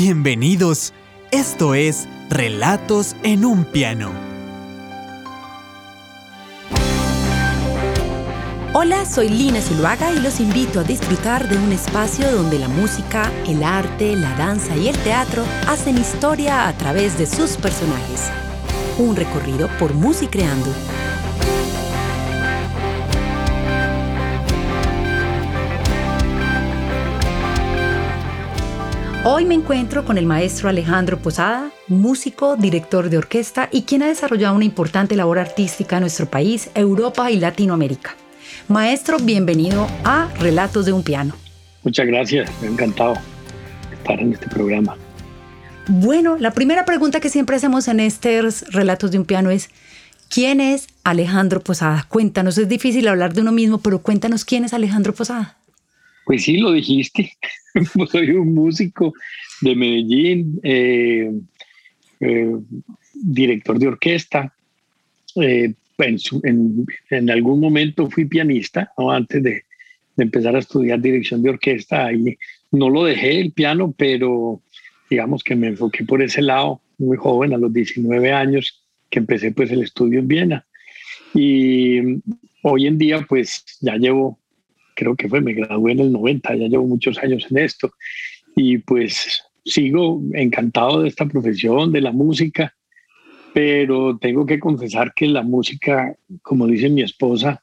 Bienvenidos. Esto es Relatos en un piano. Hola, soy Lina Zuluaga y los invito a disfrutar de un espacio donde la música, el arte, la danza y el teatro hacen historia a través de sus personajes. Un recorrido por Musicreando. Hoy me encuentro con el maestro Alejandro Posada, músico, director de orquesta y quien ha desarrollado una importante labor artística en nuestro país, Europa y Latinoamérica. Maestro, bienvenido a Relatos de un Piano. Muchas gracias, me ha encantado estar en este programa. Bueno, la primera pregunta que siempre hacemos en estos Relatos de un Piano es, ¿quién es Alejandro Posada? Cuéntanos, es difícil hablar de uno mismo, pero cuéntanos quién es Alejandro Posada. Pues sí, lo dijiste. Soy un músico de Medellín, eh, eh, director de orquesta. Eh, en, algún momento fui pianista, antes de, empezar a estudiar dirección de orquesta. Ahí no lo dejé el piano, pero digamos que me enfoqué por ese lado muy joven, a los 19 años, que empecé pues el estudio en Viena. Y hoy en día pues ya llevo creo que fue, me gradué en el 90, ya llevo muchos años en esto y pues sigo encantado de esta profesión, de la música, pero tengo que confesar que la música, como dice mi esposa,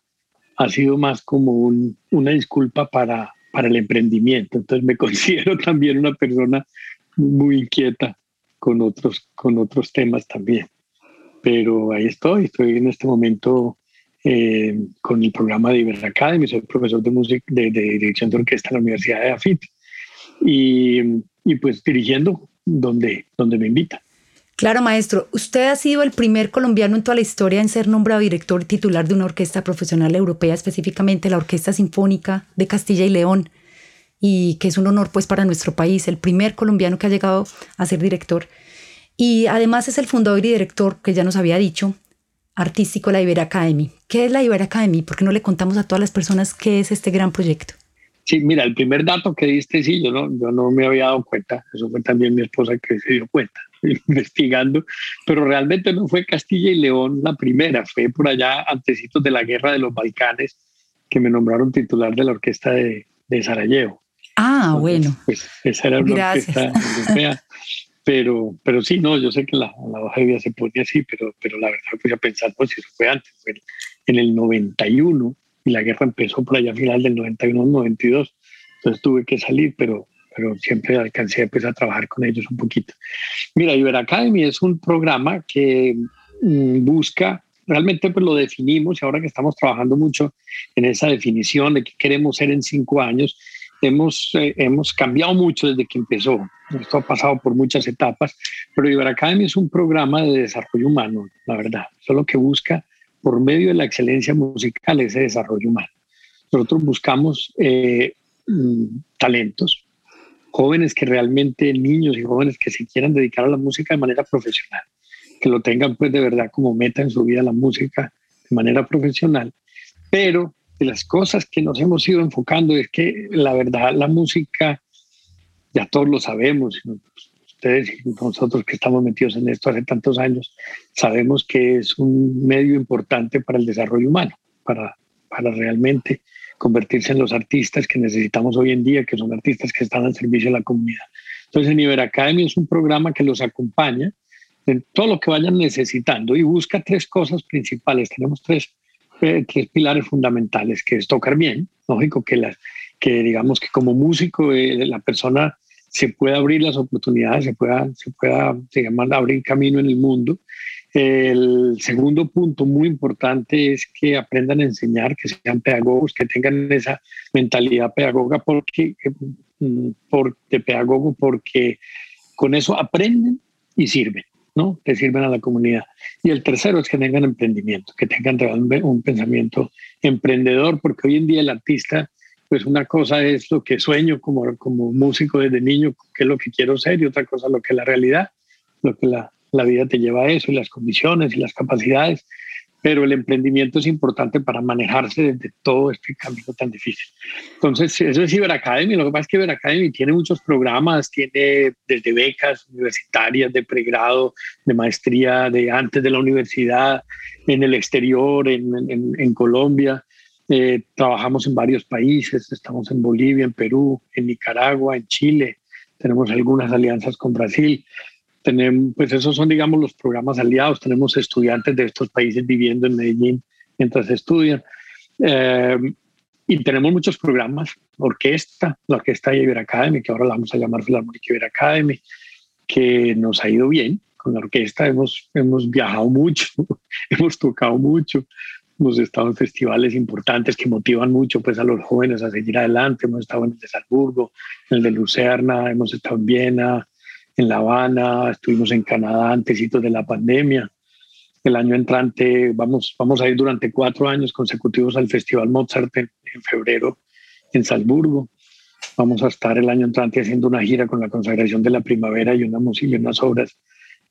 ha sido más como una disculpa para, para el emprendimiento. Entonces me considero también una persona muy inquieta con otros, con otros temas también. Pero ahí estoy, estoy en este momento eh, con el programa de Iber Academy, soy profesor de, música, de, dirección de orquesta en la Universidad de AFIT y, y pues dirigiendo donde, donde me invita. Claro, maestro. Usted ha sido el primer colombiano en toda la historia en ser nombrado director titular de una orquesta profesional europea, específicamente la Orquesta Sinfónica de Castilla y León, y que es un honor pues para nuestro país, el primer colombiano que ha llegado a ser director. Y además es el fundador y director, que ya nos había dicho, artístico la Iber Academy. ¿Qué es la Iber Academy? ¿Por qué no le contamos a todas las personas qué es este gran proyecto? Sí, mira, el primer dato que diste, sí, yo no, yo no me había dado cuenta, eso fue también mi esposa que se dio cuenta, investigando, pero realmente no fue Castilla y León la primera, fue por allá antecitos de la guerra de los Balcanes que me nombraron titular de la orquesta de, de Sarajevo. Ah, bueno. Pues esa era una orquesta europea pero, pero sí, no, yo sé que la, la hoja de vida se pone así, pero, pero la verdad fui a pensar, pues si eso fue antes, fue en el 91 y la guerra empezó por allá a final del 91 92, entonces tuve que salir, pero, pero siempre alcancé pues, a trabajar con ellos un poquito. Mira, Iber Academy es un programa que mm, busca, realmente pues lo definimos y ahora que estamos trabajando mucho en esa definición de qué queremos ser en cinco años, hemos, eh, hemos cambiado mucho desde que empezó. Esto ha pasado por muchas etapas, pero Iber Academy es un programa de desarrollo humano, la verdad. Solo que busca, por medio de la excelencia musical, ese desarrollo humano. Nosotros buscamos eh, mm, talentos, jóvenes que realmente, niños y jóvenes que se quieran dedicar a la música de manera profesional, que lo tengan pues de verdad como meta en su vida la música de manera profesional, pero de las cosas que nos hemos ido enfocando es que la verdad la música, ya todos lo sabemos, ustedes y nosotros que estamos metidos en esto hace tantos años, sabemos que es un medio importante para el desarrollo humano, para, para realmente convertirse en los artistas que necesitamos hoy en día, que son artistas que están al servicio de la comunidad. Entonces, en Iber Academy es un programa que los acompaña en todo lo que vayan necesitando y busca tres cosas principales. Tenemos tres tres pilares fundamentales, que es tocar bien, lógico que, las, que digamos que como músico eh, la persona se pueda abrir las oportunidades, se pueda, se pueda llama, abrir camino en el mundo. El segundo punto muy importante es que aprendan a enseñar, que sean pedagogos, que tengan esa mentalidad pedagoga porque, mm, por, de pedagogo, porque con eso aprenden y sirven. ¿No? que sirven a la comunidad. Y el tercero es que tengan emprendimiento, que tengan un pensamiento emprendedor, porque hoy en día el artista, pues una cosa es lo que sueño como, como músico desde niño, qué es lo que quiero ser, y otra cosa lo que es la realidad, lo que la, la vida te lleva a eso, y las condiciones y las capacidades. Pero el emprendimiento es importante para manejarse desde todo este camino tan difícil. Entonces, eso es Academy. Lo que pasa es que Academy tiene muchos programas, tiene desde becas universitarias de pregrado, de maestría, de antes de la universidad, en el exterior, en, en, Colombia. Eh, trabajamos en varios países, estamos en Bolivia, en Perú, en Nicaragua, en Chile, tenemos algunas alianzas con Brasil tenemos, pues esos son, digamos, los programas aliados. Tenemos estudiantes de estos países viviendo en Medellín mientras estudian. Eh, y tenemos muchos programas, orquesta, la Orquesta Iber Academy, que ahora la vamos a llamar Filarmónica Iber Academy, que nos ha ido bien. Con la orquesta hemos, hemos viajado mucho, hemos tocado mucho, hemos estado en festivales importantes que motivan mucho pues, a los jóvenes a seguir adelante. Hemos estado en el de Salzburgo, en el de Lucerna, hemos estado en Viena, en La Habana, estuvimos en Canadá antes de la pandemia. El año entrante vamos, vamos a ir durante cuatro años consecutivos al Festival Mozart en, febrero en Salzburgo. Vamos a estar el año entrante haciendo una gira con la consagración de la primavera y una música y unas obras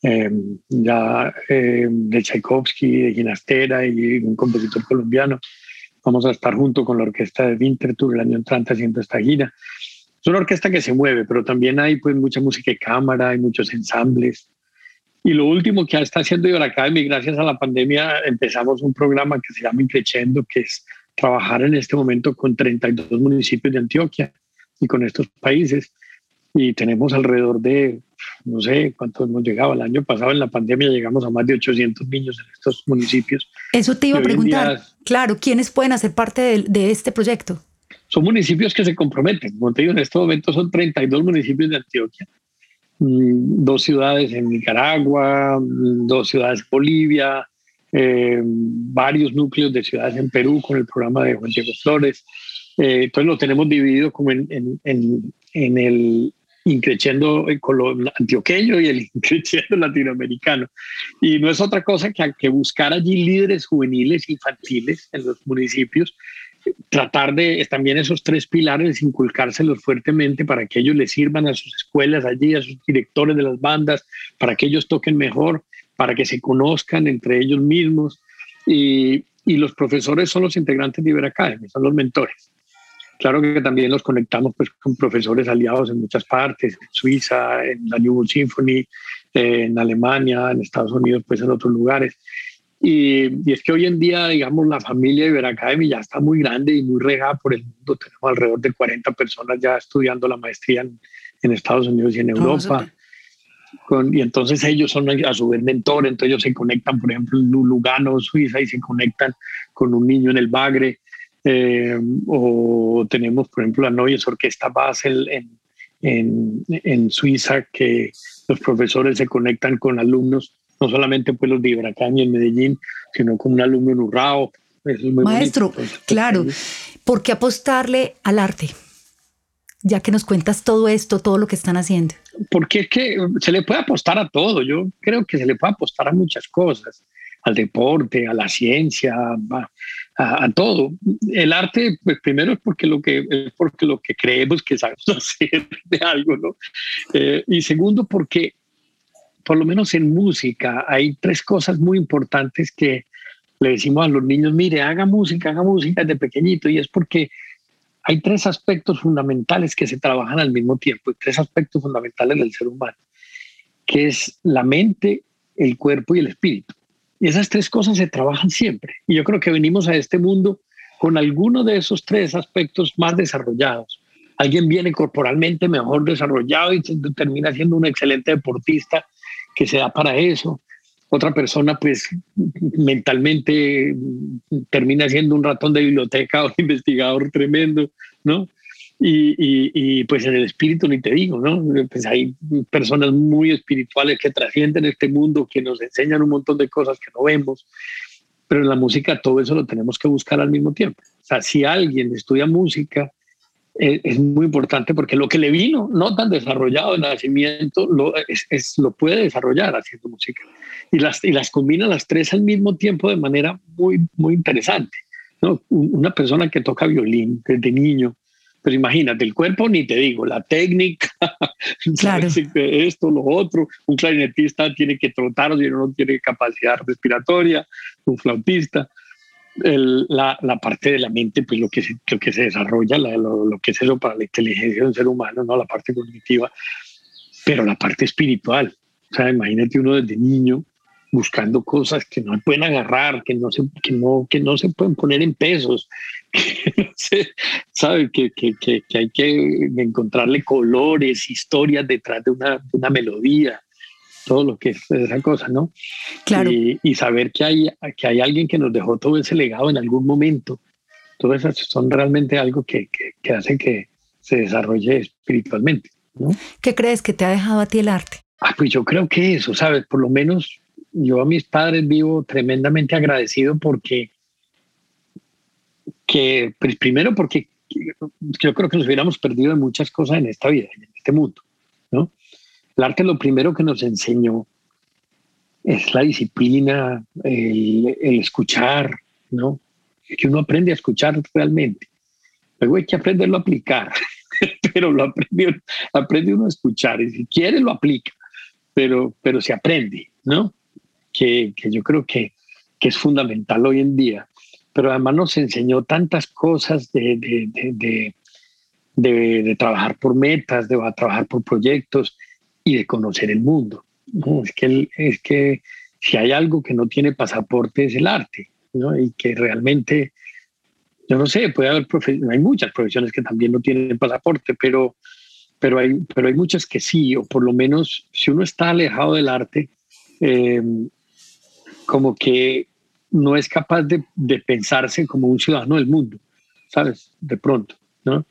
eh, ya eh, de Tchaikovsky, de Ginastera y un compositor colombiano. Vamos a estar junto con la orquesta de Winterthur el año entrante haciendo esta gira es una orquesta que se mueve, pero también hay pues mucha música de cámara, hay muchos ensambles. Y lo último que está haciendo Iber Academy, gracias a la pandemia, empezamos un programa que se llama Increchendo, que es trabajar en este momento con 32 municipios de Antioquia y con estos países. Y tenemos alrededor de, no sé cuántos hemos llegado. El año pasado en la pandemia llegamos a más de 800 niños en estos municipios. Eso te iba a preguntar. claro, ¿quiénes pueden hacer parte de, de este proyecto? Son municipios que se comprometen. Como te digo, en este momento son 32 municipios de Antioquia, mm, dos ciudades en Nicaragua, mm, dos ciudades en Bolivia, eh, varios núcleos de ciudades en Perú con el programa de Juan Diego Flores. Eh, entonces lo tenemos dividido como en, el increciendo antioqueño y el increciendo latinoamericano. Y no es otra cosa que, que buscar allí líderes juveniles infantiles en los municipios tratar de también esos tres pilares, inculcárselos fuertemente para que ellos les sirvan a sus escuelas allí, a sus directores de las bandas, para que ellos toquen mejor, para que se conozcan entre ellos mismos. Y, y los profesores son los integrantes de Iber Academy, son los mentores. Claro que también los conectamos pues, con profesores aliados en muchas partes, en Suiza, en la New Symphony, en Alemania, en Estados Unidos, pues en otros lugares. Y, es que hoy en día, digamos, la familia de Academy ya está muy grande y muy regada por el mundo. Tenemos alrededor de 40 personas ya estudiando la maestría en, Estados Unidos y en Europa. y entonces ellos son a su vez mentores, entonces ellos se conectan, por ejemplo, en Lugano, Suiza, y se conectan con un niño en el Bagre. Eh, o tenemos, por ejemplo, la Noyes Orquesta Basel en, en, en Suiza, que los profesores se conectan con alumnos no solamente pues los de Ibracán y en Medellín, sino con un alumno en Urrao. Maestro, pues, claro, ¿por qué apostarle al arte? Ya que nos cuentas todo esto, todo lo que están haciendo. Porque es que se le puede apostar a todo. Yo creo que se le puede apostar a muchas cosas, al deporte, a la ciencia, a, todo. El arte, pues primero es porque lo que, es porque lo que creemos que sabemos hacer de algo, ¿no? Eh, y segundo porque por lo menos en música, hay tres cosas muy importantes que le decimos a los niños, mire, haga música, haga música desde pequeñito, y es porque hay tres aspectos fundamentales que se trabajan al mismo tiempo, tres aspectos fundamentales del ser humano, que es la mente, el cuerpo y el espíritu. Y esas tres cosas se trabajan siempre. Y yo creo que venimos a este mundo con alguno de esos tres aspectos más desarrollados. Alguien viene corporalmente mejor desarrollado y termina siendo un excelente deportista que se da para eso. Otra persona, pues, mentalmente termina siendo un ratón de biblioteca o un investigador tremendo, ¿no? Y, y, pues en el espíritu ni te digo, ¿no? Pues hay personas muy espirituales que trascienden este mundo, que nos enseñan un montón de cosas que no vemos, pero en la música todo eso lo tenemos que buscar al mismo tiempo. O sea, si alguien estudia música, es, muy importante porque lo que le vino no tan desarrollado de nacimiento lo, es, lo puede desarrollar haciendo música y las, y las combina las tres al mismo tiempo de manera muy, muy interesante. ¿no? Una persona que toca violín desde niño Pero imagínate, el cuerpo ni te digo, la técnica, claro. esto, lo otro, un clarinetista tiene que trotar si no, no tiene capacidad respiratoria, un flautista. La, la, parte de la mente, pues lo que se, lo que se desarrolla, lo, lo, que es eso para la inteligencia de un ser humano, ¿no? la parte cognitiva, pero la parte espiritual. O sea, imagínate uno desde niño buscando cosas que no pueden agarrar, que no se, que no, que no se pueden poner en pesos, que sabe que, que, que, hay que encontrarle colores, historias detrás de una, una melodía, todo lo que es esa cosa, ¿no? Claro. Y, y, saber que hay, que hay alguien que nos dejó todo ese legado en algún momento. Todas esas son realmente algo que, que hace que se desarrolle espiritualmente. ¿no? ¿Qué crees que te ha dejado a ti el arte? Ah, pues yo creo que eso, ¿sabes? Por lo menos yo a mis padres vivo tremendamente agradecido porque, que, pues primero porque yo creo que nos hubiéramos perdido en muchas cosas en esta vida, en este mundo, ¿no? El arte lo primero que nos enseñó es la disciplina, el, escuchar, ¿no? Que uno aprende a escuchar realmente. Luego hay que aprenderlo a aplicar, pero lo aprende, aprende uno a escuchar y si quiere lo aplica, pero, pero se aprende, ¿no? que, yo creo que, que, es fundamental hoy en día. Pero además nos enseñó tantas cosas de, de, de, de trabajar por metas, de trabajar por proyectos y de conocer el mundo. Es, que, es que si hay algo que no tiene pasaporte es el arte, y que realmente, yo no sé, puede haber hay muchas profesiones que también no tienen pasaporte, pero, pero, hay, pero hay muchas que sí, o por lo menos si uno está alejado del arte, eh, como que no es capaz de, pensarse como un ciudadano del mundo, ¿sabes? De pronto, ¿no?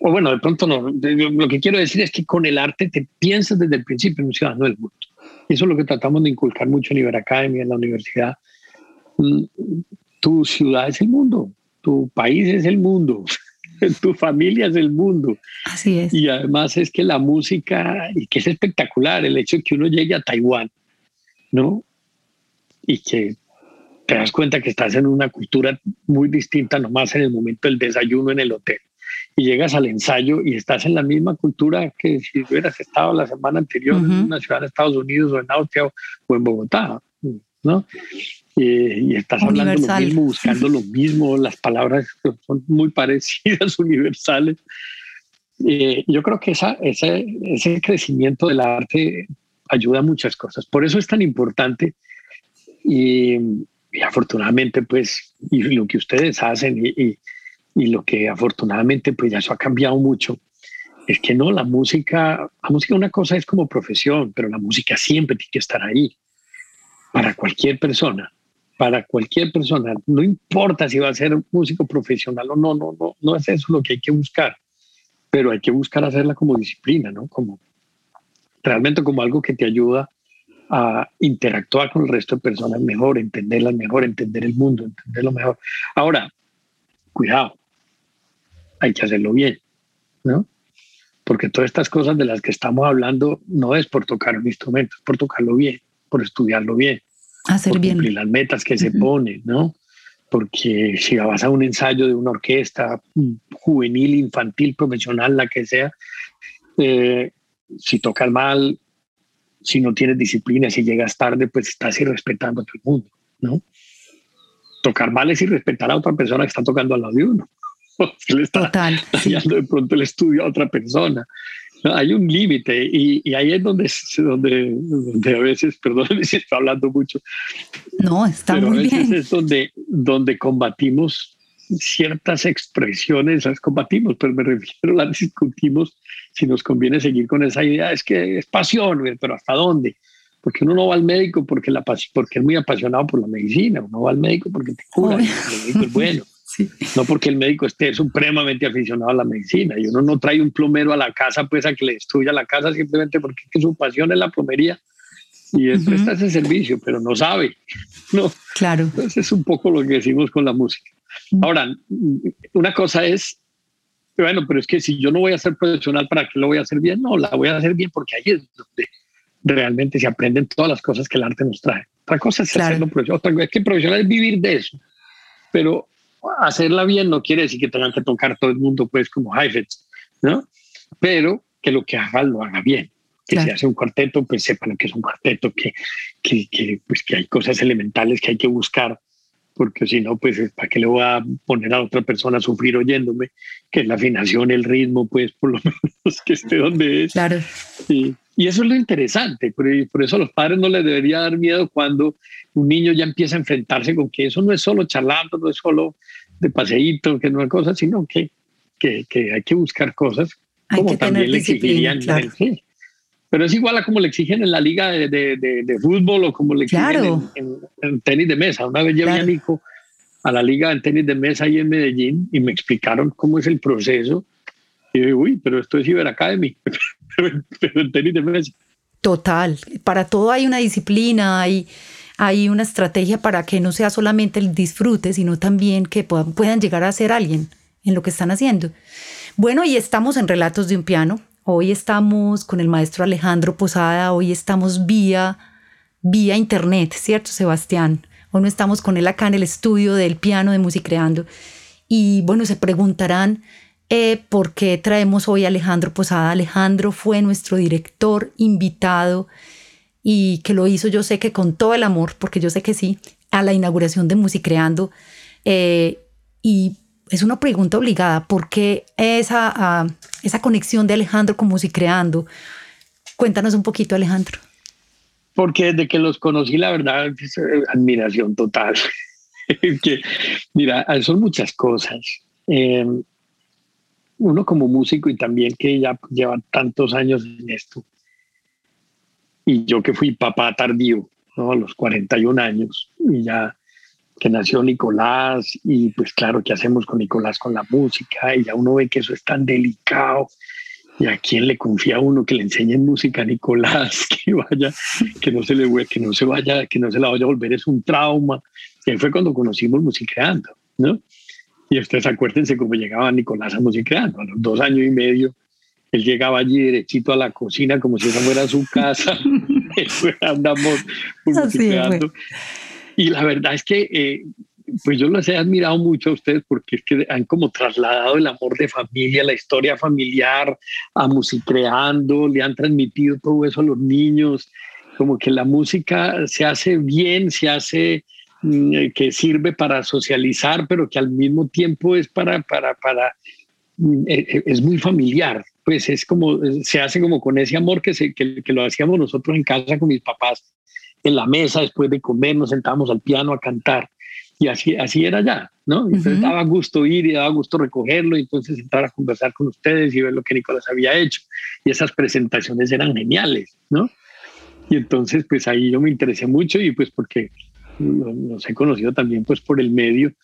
O bueno, de pronto no. Lo que quiero decir es que con el arte te piensas desde el principio en un ciudadano del mundo. Eso es lo que tratamos de inculcar mucho en Iberacademia, en la universidad. Mm, tu ciudad es el mundo, tu país es el mundo, tu familia es el mundo. Así es. Y además es que la música, y que es espectacular, el hecho de que uno llegue a Taiwán, ¿no? y que te das cuenta que estás en una cultura muy distinta nomás en el momento del desayuno en el hotel. Y llegas al ensayo y estás en la misma cultura que si hubieras estado la semana anterior en una ciudad de Estados Unidos o en Austria o, en Bogotá, ¿no? Y, estás hablando lo mismo, buscando lo mismo, las palabras son muy parecidas, universales. yo creo que esa, ese, ese crecimiento del arte ayuda a muchas cosas. Por eso es tan importante y, afortunadamente, pues, y lo que ustedes hacen y, y, lo que afortunadamente, pues ya eso ha cambiado mucho, es que no, la música, la música una cosa es como profesión, pero la música siempre tiene que estar ahí para cualquier persona, para cualquier persona, no importa si va a ser músico profesional o no, no, no, no es eso lo que hay que buscar, pero hay que buscar hacerla como disciplina, ¿no? Como realmente como algo que te ayuda a interactuar con el resto de personas mejor, entenderlas mejor, entender el mundo, entenderlo mejor. Ahora, cuidado, hay que hacerlo bien, ¿no? Porque todas estas cosas de las que estamos hablando no es por tocar un instrumento, es por tocarlo bien, por estudiarlo bien, Hacer por bien. cumplir las metas que se ponen, ¿no? Porque si vas a un ensayo de una orquesta juvenil, infantil, profesional, la que sea, eh, si tocas mal, si no tienes disciplina, si llegas tarde, pues estás irrespetando a todo el mundo, ¿no? Tocar mal es irrespetar a otra persona que está tocando al lado de uno. Se le está Total, de pronto el estudio a otra persona. Hay un límite y, y, ahí es donde, donde, donde a veces, perdón si estoy hablando mucho. No, está pero muy a veces bien. es donde, donde combatimos ciertas expresiones, las combatimos, pero me refiero, las discutimos si nos conviene seguir con esa idea. Es que es pasión, pero ¿hasta dónde? Porque uno no va al médico porque, la, porque es muy apasionado por la medicina, uno va al médico porque te cura, el médico es bueno. Sí. No porque el médico esté supremamente aficionado a la medicina y uno no trae un plomero a la casa pues a que le destruya la casa simplemente porque es que su pasión es la plomería y es, uh -huh. presta ese servicio, pero no sabe. No. Claro. Entonces es un poco lo que decimos con la música. Ahora, una cosa es, bueno, pero es que si yo no voy a ser profesional, ¿para qué lo voy a hacer bien? No, la voy a hacer bien porque ahí es donde realmente se aprenden todas las cosas que el arte nos trae. Otra cosa es Claro. hacerlo profesional, otra cosa es que profesional es vivir de eso. Pero hacerla bien no quiere decir que tengan que tocar todo el mundo, pues, como Heifetz, ¿no? Pero que lo que haga lo haga bien. Que si hace un cuarteto, pues sepan que es un cuarteto, que, que, que, pues, que hay cosas elementales que hay que buscar, porque si no, pues, ¿para qué le voy a poner a otra persona a sufrir oyéndome? Que la afinación, el ritmo, pues, por lo menos que esté donde es. Claro. Y, y eso es lo interesante, por, por eso a los padres no les debería dar miedo cuando un niño ya empieza a enfrentarse con que eso no es solo charlando, no es solo de paseíto, que no es cosa, sino que, que, que hay que buscar cosas como también le exigirían. Pero es igual a como le exigen en la liga de, de, de, fútbol o como le exigen en, tenis de mesa. Una vez llevé a Nico a la liga de tenis de mesa ahí en Medellín y me explicaron cómo es el proceso. Y dije, uy, pero esto es Cyber Academy, pero, en tenis de mesa. Total, para todo hay una disciplina, hay, hay una estrategia para que no sea solamente el disfrute, sino también que puedan, puedan llegar a ser alguien en lo que están haciendo. Bueno, y estamos en Relatos de un Piano. Hoy estamos con el maestro Alejandro Posada, hoy estamos vía, vía internet, ¿cierto, Sebastián? Hoy no estamos con él acá en el estudio del piano de Musicreando. Y bueno, se preguntarán eh, por qué traemos hoy a Alejandro Posada. Alejandro fue nuestro director invitado y que lo hizo yo sé que con todo el amor, porque yo sé que sí, a la inauguración de Musicreando. Eh, y es una pregunta obligada. ¿Por qué esa, ah, esa conexión de Alejandro con Musicreando? Cuéntanos un poquito, Alejandro. Porque desde que los conocí, la verdad, eh, admiración total. mira, son muchas cosas. Em, uno como músico y también que ya lleva tantos años en esto. Y yo que fui papá tardío, ¿no? a los 41 años, y ya que nació Nicolás y pues claro, ¿qué hacemos con Nicolás con la música? Y ya uno ve que eso es tan delicado. ¿Y a quién le confía a uno que le enseñe música a Nicolás? Que vaya, que no se le que no se vaya, que no se la vaya a volver, es un trauma. Y ahí fue cuando conocimos Musicreando, ¿no? Y ustedes acuérdense cómo llegaba Nicolás a Musicreando, a los dos años y medio. Él llegaba allí derechito a la cocina como si esa fuera su casa. Andamos musicreando. Y la verdad es que, eh, pues yo los he admirado mucho a ustedes porque es que han como trasladado el amor de familia, la historia familiar a Musicreando, le han transmitido todo eso a los niños, como que la música se hace bien, se hace mm, eh, que sirve para socializar, pero que al mismo tiempo es para, para, para, mm, eh, es muy familiar, pues es como, se hace como con ese amor que, se, que, que lo hacíamos nosotros en casa con mis papás en la mesa después de comer, nos sentábamos al piano a cantar. Y así, así era ya, ¿no? Entonces daba gusto ir y daba gusto recogerlo y entonces entrar a conversar con ustedes y ver lo que Nicolás había hecho. Y esas presentaciones eran geniales, ¿no? Y entonces, pues ahí yo me interesé mucho y pues porque los he conocido también pues por el medio.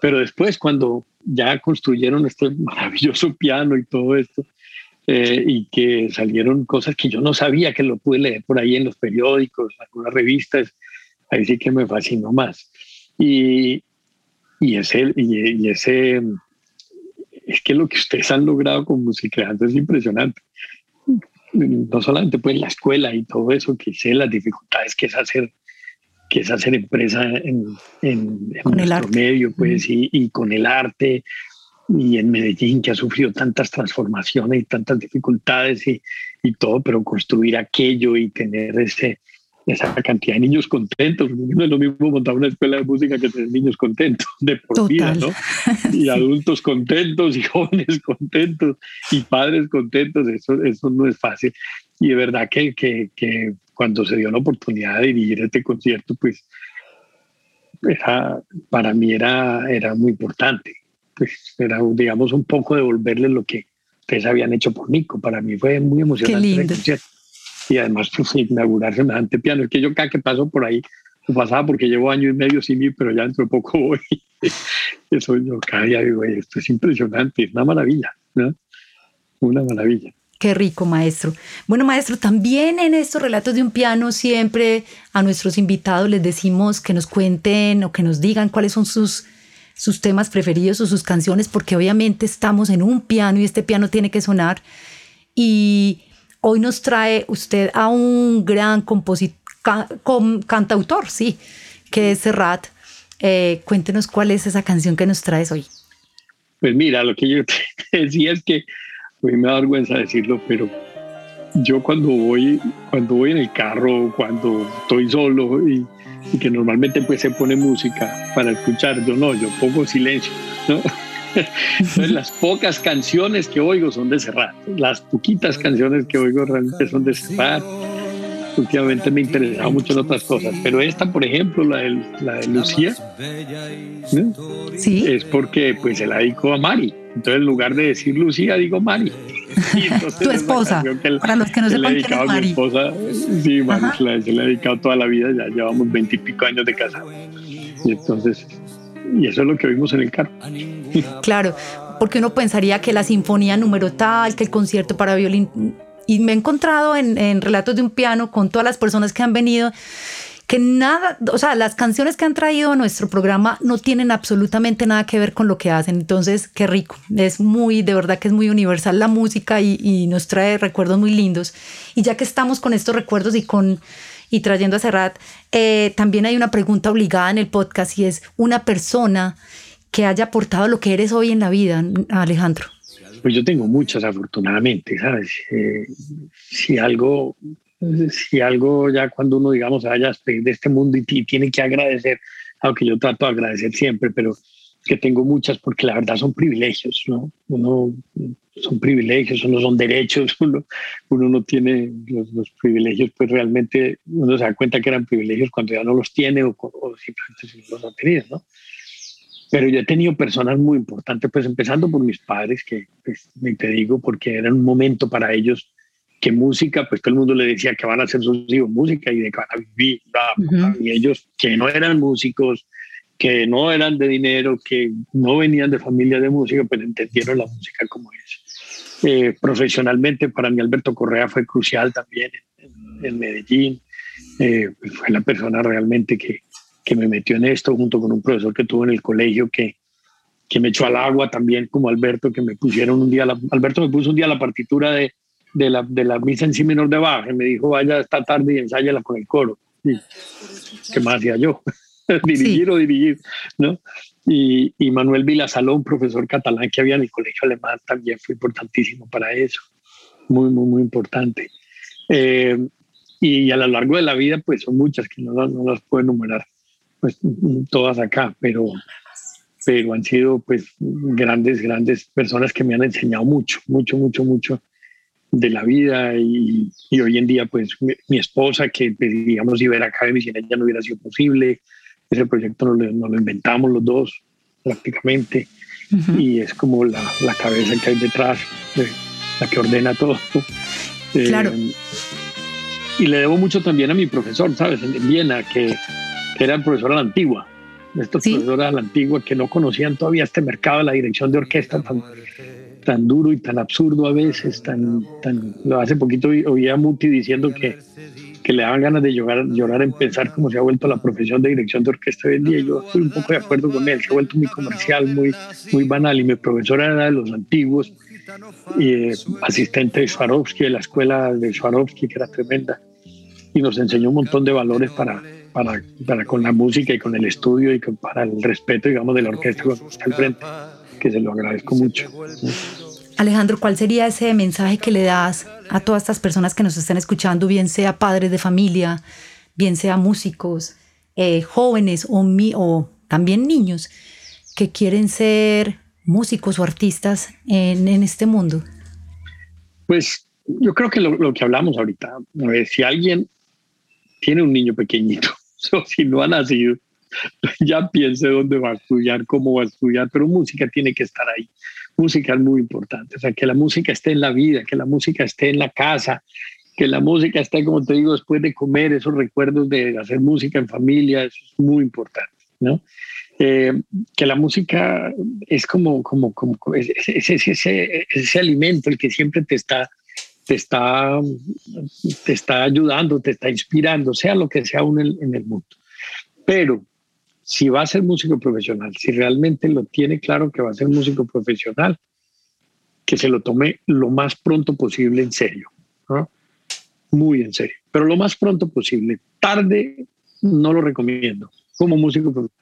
Pero después, cuando ya construyeron este maravilloso piano y todo esto, eh, y que salieron cosas que yo no sabía que lo pude leer por ahí en los periódicos, en algunas revistas, ahí sí que me fascinó más. Y, y, ese, y, ese, es que lo que ustedes han logrado con Musicreando es impresionante. No solamente pues la escuela y todo eso, que sé las dificultades que es hacer que es hacer empresa en, en, en medio, pues, y, y, con el arte, y en Medellín, que ha sufrido tantas transformaciones y tantas dificultades y, y todo, pero construir aquello y tener ese, esa cantidad de niños contentos. No es lo mismo montar una escuela de música que tener niños contentos de por vida, ¿no? Y adultos contentos y jóvenes contentos y padres contentos, eso, eso no es fácil. Y de verdad que, que, que cuando se dio la oportunidad de dirigir este concierto, pues para mí era, era muy importante pues era, digamos, un poco devolverle lo que ustedes habían hecho por Nico. Para mí fue muy emocionante. Y además, pues, inaugurar semejante piano. Es que yo cada que paso por ahí, lo pasaba porque llevo año y medio sin ir, pero ya dentro de poco voy. Eso yo cada día digo, esto es impresionante, es una maravilla, ¿no? Una maravilla. Qué rico, maestro. Bueno, maestro, también en estos relatos de un piano siempre a nuestros invitados les decimos que nos cuenten o que nos digan cuáles son sus sus temas preferidos o sus canciones, porque obviamente estamos en un piano y este piano tiene que sonar. Y hoy nos trae usted a un gran compositor, cantautor, sí, que es Serrat. Eh, cuéntenos cuál es esa canción que nos traes hoy. Pues mira, lo que yo te decía es que a mí me da vergüenza decirlo, pero yo cuando voy, cuando voy en el carro, cuando estoy solo y, que normalmente pues se pone música para escuchar, yo no, yo pongo silencio, ¿no? Entonces, las pocas canciones que oigo son de Serrat, las poquitas canciones que oigo realmente son de Serrat. Últimamente me interesaba mucho en otras cosas, pero esta, por ejemplo, la de, la de Lucía, ¿Sí? es porque pues se la dedico a Mari. Entonces, en lugar de decir Lucía, digo Mari. tu esposa, para los que no sepan quién es Mari. esposa, sí, Mari, se la, he dedicado toda la vida, ya llevamos veintipico años de casa. Y entonces, y eso es lo que vimos en el carro. Claro, porque uno pensaría que la sinfonía número tal, que el concierto para violín, y me he encontrado en, en Relatos de un Piano con todas las personas que han venido que nada, o sea, las canciones que han traído a nuestro programa no tienen absolutamente nada que ver con lo que hacen. Entonces, qué rico. Es muy, de verdad que es muy universal la música y, nos trae recuerdos muy lindos. Y ya que estamos con estos recuerdos y con y trayendo a Serrat, eh, también hay una pregunta obligada en el podcast y es una persona que haya aportado lo que eres hoy en la vida, Alejandro. Pues yo tengo muchas, afortunadamente, ¿sabes? Eh, si algo si algo ya cuando uno, digamos, vaya a de este mundo y, tiene que agradecer, aunque yo trato de agradecer siempre, pero que tengo muchas porque la verdad son privilegios, ¿no? Uno son privilegios, uno son derechos, uno, uno no tiene los, privilegios, pues realmente uno se da cuenta que eran privilegios cuando ya no los tiene o, simplemente si no los ha tenido, ¿no? Pero yo he tenido personas muy importantes, pues empezando por mis padres, que pues, te digo, porque era un momento para ellos que música, pues todo el mundo le decía que van a hacer sus hijos música y de que van a vivir. Y ellos que no eran músicos, que no eran de dinero, que no venían de familia de música, pues entendieron la música como es. Eh, profesionalmente, para mí Alberto Correa fue crucial también en, Medellín. Eh, pues, fue la persona realmente que, que me metió en esto, junto con un profesor que tuvo en el colegio que, que me echó al agua también, como Alberto, que me pusieron un día, Alberto me puso un día la partitura de, de la, de la misa en sí menor de Bach y me dijo, vaya esta tarde y ensáyala con el coro. ¿Qué más hacía yo? dirigir o dirigir, ¿no? Y, y Manuel Vilasalón, profesor catalán que había en el colegio alemán, también fue importantísimo para eso. Muy, muy, muy importante. Eh, y a lo largo de la vida, pues son muchas que no, no las puedo enumerar, pues todas acá, pero, pero han sido pues grandes, grandes personas que me han enseñado mucho, mucho, mucho, mucho de la vida y, y, hoy en día pues mi, esposa que pues, digamos Iber Academy sin ella no hubiera sido posible. Ese proyecto nos lo, lo inventamos los dos prácticamente. Y es como la, la, cabeza que hay detrás la que ordena todo. Claro. eh, y le debo mucho también a mi profesor sabes en Viena que, que era el profesor a la antigua. Estos profesores a la antigua que no conocían todavía este mercado de la dirección de orquesta tan, tan duro y tan absurdo a veces, tan, tan, hace poquito oía a Muti diciendo que, que le daban ganas de llorar, llorar en pensar cómo se ha vuelto la profesión de dirección de orquesta hoy en día. Yo estoy un poco de acuerdo con él, se ha vuelto muy comercial, muy, muy banal. Y mi profesor era de los antiguos eh, asistente de Swarovski, de la escuela de Swarovski, que era tremenda, y nos enseñó un montón de valores para, para, para con la música y con el estudio y para el respeto, digamos, de la orquesta cuando está al frente que se lo agradezco mucho. Alejandro, ¿cuál sería ese mensaje que le das a todas estas personas que nos están escuchando, bien sea padres de familia, bien sea músicos, eh, jóvenes o, o también niños que quieren ser músicos o artistas en, este mundo? Pues yo creo que lo, que hablamos ahorita, si alguien tiene un niño pequeñito, o si no ha nacido, ya piense dónde va a estudiar, cómo va a estudiar, pero música tiene que estar ahí. Música es muy importante, o sea, que la música esté en la vida, que la música esté en la casa, que la música esté, como te digo, después de comer, esos recuerdos de hacer música en familia, es muy importante, ¿no? Eh, que la música es como, como, como ese, ese, ese, alimento el que siempre te está, te está, te está ayudando, te está inspirando, sea lo que sea uno en el mundo. Pero si va a ser músico profesional, si realmente lo tiene claro que va a ser músico profesional, que se lo tome lo más pronto posible en serio, muy en serio, pero lo más pronto posible. Tarde no lo recomiendo como músico profesional.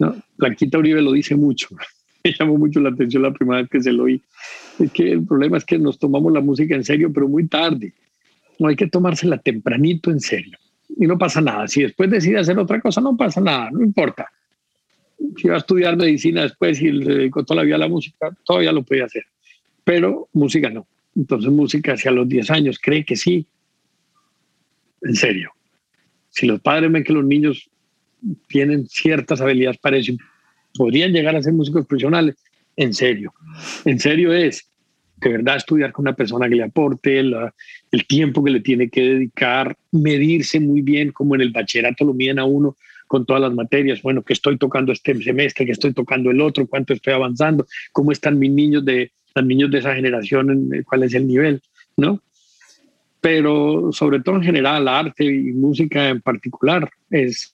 ¿no? Blanquita Uribe lo dice mucho. Me llamó mucho la atención la primera vez que se lo oí. Es que el problema es que nos tomamos la música en serio, pero muy tarde. No hay que tomársela tempranito en serio. Y no pasa nada. Si después decide hacer otra cosa, no pasa nada, no importa. Si va a estudiar medicina después y le dedicó toda la vida a la música, todavía lo puede hacer. Pero música no. Entonces música hacia los 10 años, cree que sí. En serio. Si los padres ven que los niños tienen ciertas habilidades para eso, podrían llegar a ser músicos profesionales, en serio. En serio es de verdad estudiar con una persona que le aporte el tiempo que le tiene que dedicar, medirse muy bien, como en el bachillerato lo miden a uno con todas las materias, bueno, que estoy tocando este semestre, que estoy tocando el otro, cuánto estoy avanzando, cómo están mis niños de, los niños de esa generación, cuál es el nivel, ¿no? Pero sobre todo en general, arte y música en particular, es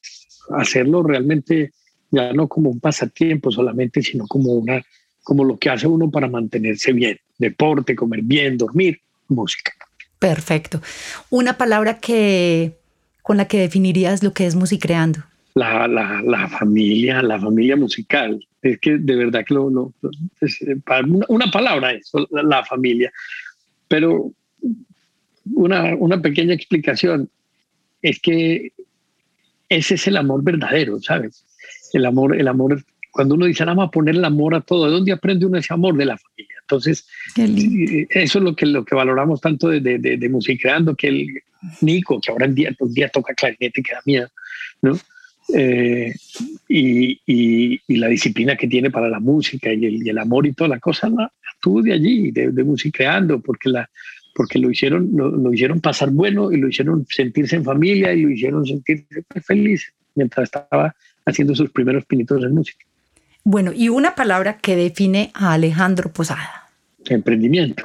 hacerlo realmente ya no como un pasatiempo solamente, sino como, una, como lo que hace uno para mantenerse bien. Deporte, comer bien, dormir, música. Perfecto. Una palabra que con la que definirías lo que es musicreando. La, la, la familia, la familia musical. Es que de verdad que lo, lo eh, una, palabra es la, familia. Pero una, una pequeña explicación es que ese es el amor verdadero, ¿sabes? El amor, el amor, cuando uno dice, vamos a poner el amor a todo, ¿de dónde aprende uno ese amor? De la familia. Entonces, eso es lo que, lo que valoramos tanto de, de, de, creando que el Nico, que ahora en día, día toca clarinete, que da miedo, ¿no? Eh, y, y, la disciplina que tiene para la música y el, y el amor y toda la cosa, la, tuvo de allí, de, de musicreando, porque la, porque lo hicieron, lo, hicieron pasar bueno y lo hicieron sentirse en familia y lo hicieron sentirse feliz mientras estaba haciendo sus primeros pinitos de música. Bueno, y una palabra que define a Alejandro Posada. Emprendimiento.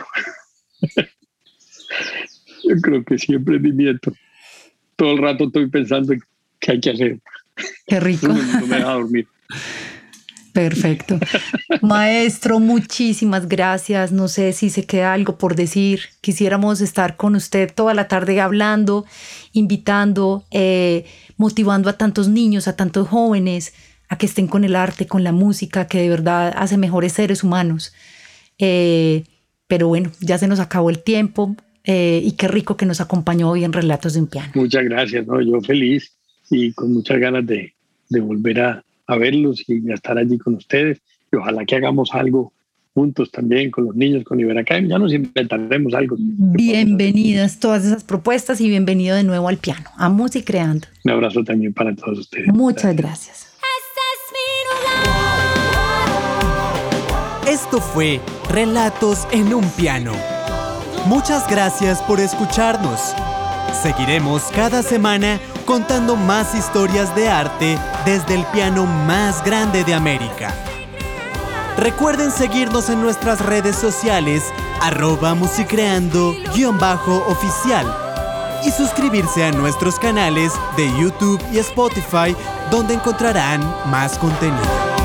Yo creo que sí, emprendimiento. Todo el rato estoy pensando en qué hay que hacer. Qué rico. no me deja dormir. Perfecto. Maestro, muchísimas gracias. No sé si se queda algo por decir. Quisiéramos estar con usted toda la tarde hablando, invitando, eh, motivando a tantos niños, a tantos jóvenes a que estén con el arte, con la música, que de verdad hace mejores seres humanos. Eh, pero bueno, ya se nos acabó el tiempo eh, y qué rico que nos acompañó hoy en Relatos de un Piano. Muchas gracias, ¿no? yo feliz y con muchas ganas de, de volver a, a verlos y a estar allí con ustedes. Y ojalá que hagamos algo juntos también con los niños, con Iberacam. Ya nos inventaremos algo. Bienvenidas todas esas propuestas y bienvenido de nuevo al piano, a Música Creando. Un abrazo también para todos ustedes. Muchas gracias. Esto fue Relatos en un piano. Muchas gracias por escucharnos. Seguiremos cada semana contando más historias de arte desde el piano más grande de América. Recuerden seguirnos en nuestras redes sociales arroba musicreando-oficial y suscribirse a nuestros canales de YouTube y Spotify donde encontrarán más contenido.